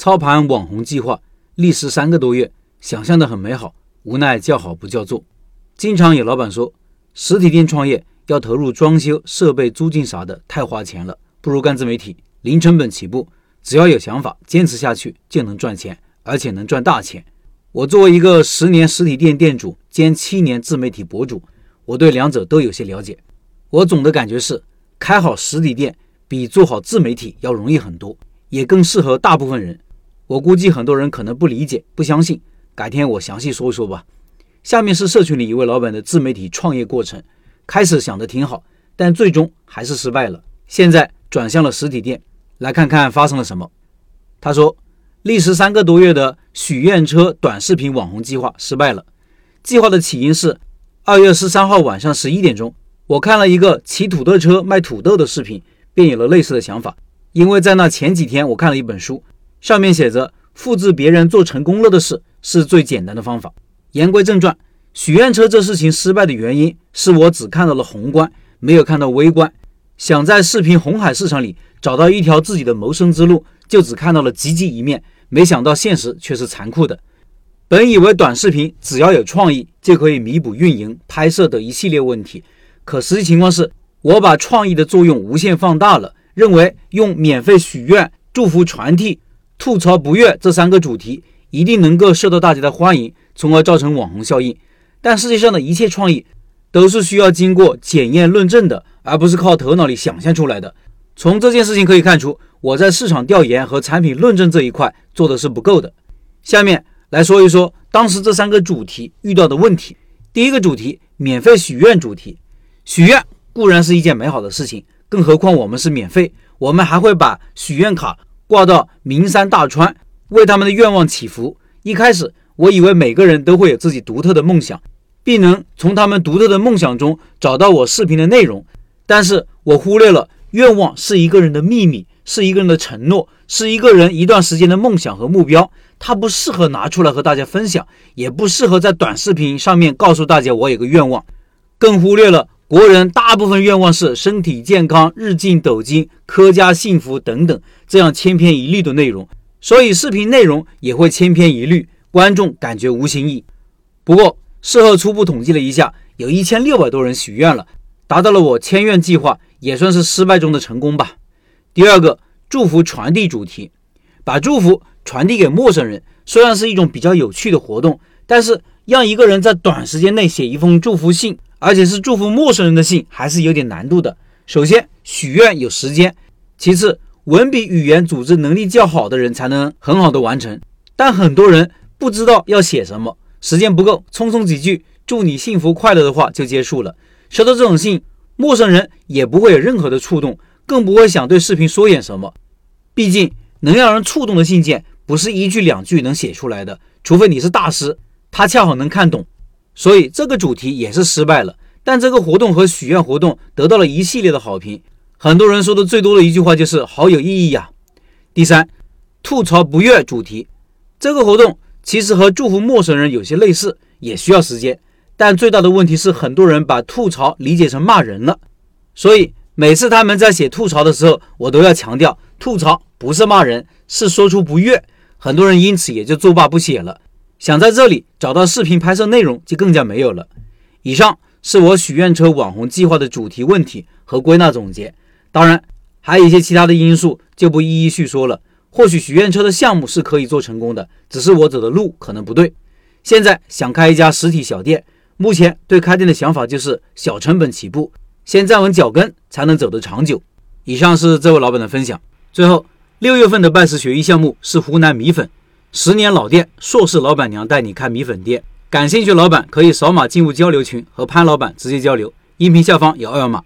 操盘网红计划历时三个多月，想象的很美好，无奈叫好不叫座。经常有老板说，实体店创业要投入装修、设备、租金啥的，太花钱了，不如干自媒体，零成本起步，只要有想法，坚持下去就能赚钱，而且能赚大钱。我作为一个十年实体店店主兼七年自媒体博主，我对两者都有些了解。我总的感觉是，开好实体店比做好自媒体要容易很多，也更适合大部分人。我估计很多人可能不理解、不相信，改天我详细说一说吧。下面是社群里一位老板的自媒体创业过程。开始想的挺好，但最终还是失败了。现在转向了实体店，来看看发生了什么。他说，历时三个多月的许愿车短视频网红计划失败了。计划的起因是二月十三号晚上十一点钟，我看了一个骑土豆车卖土豆的视频，便有了类似的想法。因为在那前几天，我看了一本书。上面写着：“复制别人做成功了的事是最简单的方法。”言归正传，许愿车这事情失败的原因是我只看到了宏观，没有看到微观。想在视频红海市场里找到一条自己的谋生之路，就只看到了积极一面，没想到现实却是残酷的。本以为短视频只要有创意就可以弥补运营、拍摄的一系列问题，可实际情况是，我把创意的作用无限放大了，认为用免费许愿、祝福传递。吐槽不悦这三个主题一定能够受到大家的欢迎，从而造成网红效应。但世界上的一切创意都是需要经过检验论证的，而不是靠头脑里想象出来的。从这件事情可以看出，我在市场调研和产品论证这一块做的是不够的。下面来说一说当时这三个主题遇到的问题。第一个主题，免费许愿主题。许愿固然是一件美好的事情，更何况我们是免费，我们还会把许愿卡。挂到名山大川，为他们的愿望祈福。一开始，我以为每个人都会有自己独特的梦想，并能从他们独特的梦想中找到我视频的内容。但是我忽略了，愿望是一个人的秘密，是一个人的承诺，是一个人一段时间的梦想和目标。它不适合拿出来和大家分享，也不适合在短视频上面告诉大家我有个愿望，更忽略了。国人大部分愿望是身体健康、日进斗金、阖家幸福等等，这样千篇一律的内容，所以视频内容也会千篇一律，观众感觉无新意。不过事后初步统计了一下，有一千六百多人许愿了，达到了我千愿计划，也算是失败中的成功吧。第二个，祝福传递主题，把祝福传递给陌生人，虽然是一种比较有趣的活动，但是让一个人在短时间内写一封祝福信。而且是祝福陌生人的信，还是有点难度的。首先，许愿有时间；其次，文笔语言组织能力较好的人才能很好的完成。但很多人不知道要写什么，时间不够，匆匆几句“祝你幸福快乐”的话就结束了。收到这种信，陌生人也不会有任何的触动，更不会想对视频说点什么。毕竟，能让人触动的信件不是一句两句能写出来的，除非你是大师，他恰好能看懂。所以这个主题也是失败了，但这个活动和许愿活动得到了一系列的好评。很多人说的最多的一句话就是“好有意义呀”。第三，吐槽不悦主题，这个活动其实和祝福陌生人有些类似，也需要时间。但最大的问题是，很多人把吐槽理解成骂人了。所以每次他们在写吐槽的时候，我都要强调，吐槽不是骂人，是说出不悦。很多人因此也就作罢不写了。想在这里找到视频拍摄内容就更加没有了。以上是我许愿车网红计划的主题问题和归纳总结，当然还有一些其他的因素就不一一叙说了。或许许愿车的项目是可以做成功的，只是我走的路可能不对。现在想开一家实体小店，目前对开店的想法就是小成本起步，先站稳脚跟才能走得长久。以上是这位老板的分享。最后，六月份的拜师学艺项目是湖南米粉。十年老店，硕士老板娘带你看米粉店。感兴趣老板可以扫码进入交流群，和潘老板直接交流。音频下方有二维码。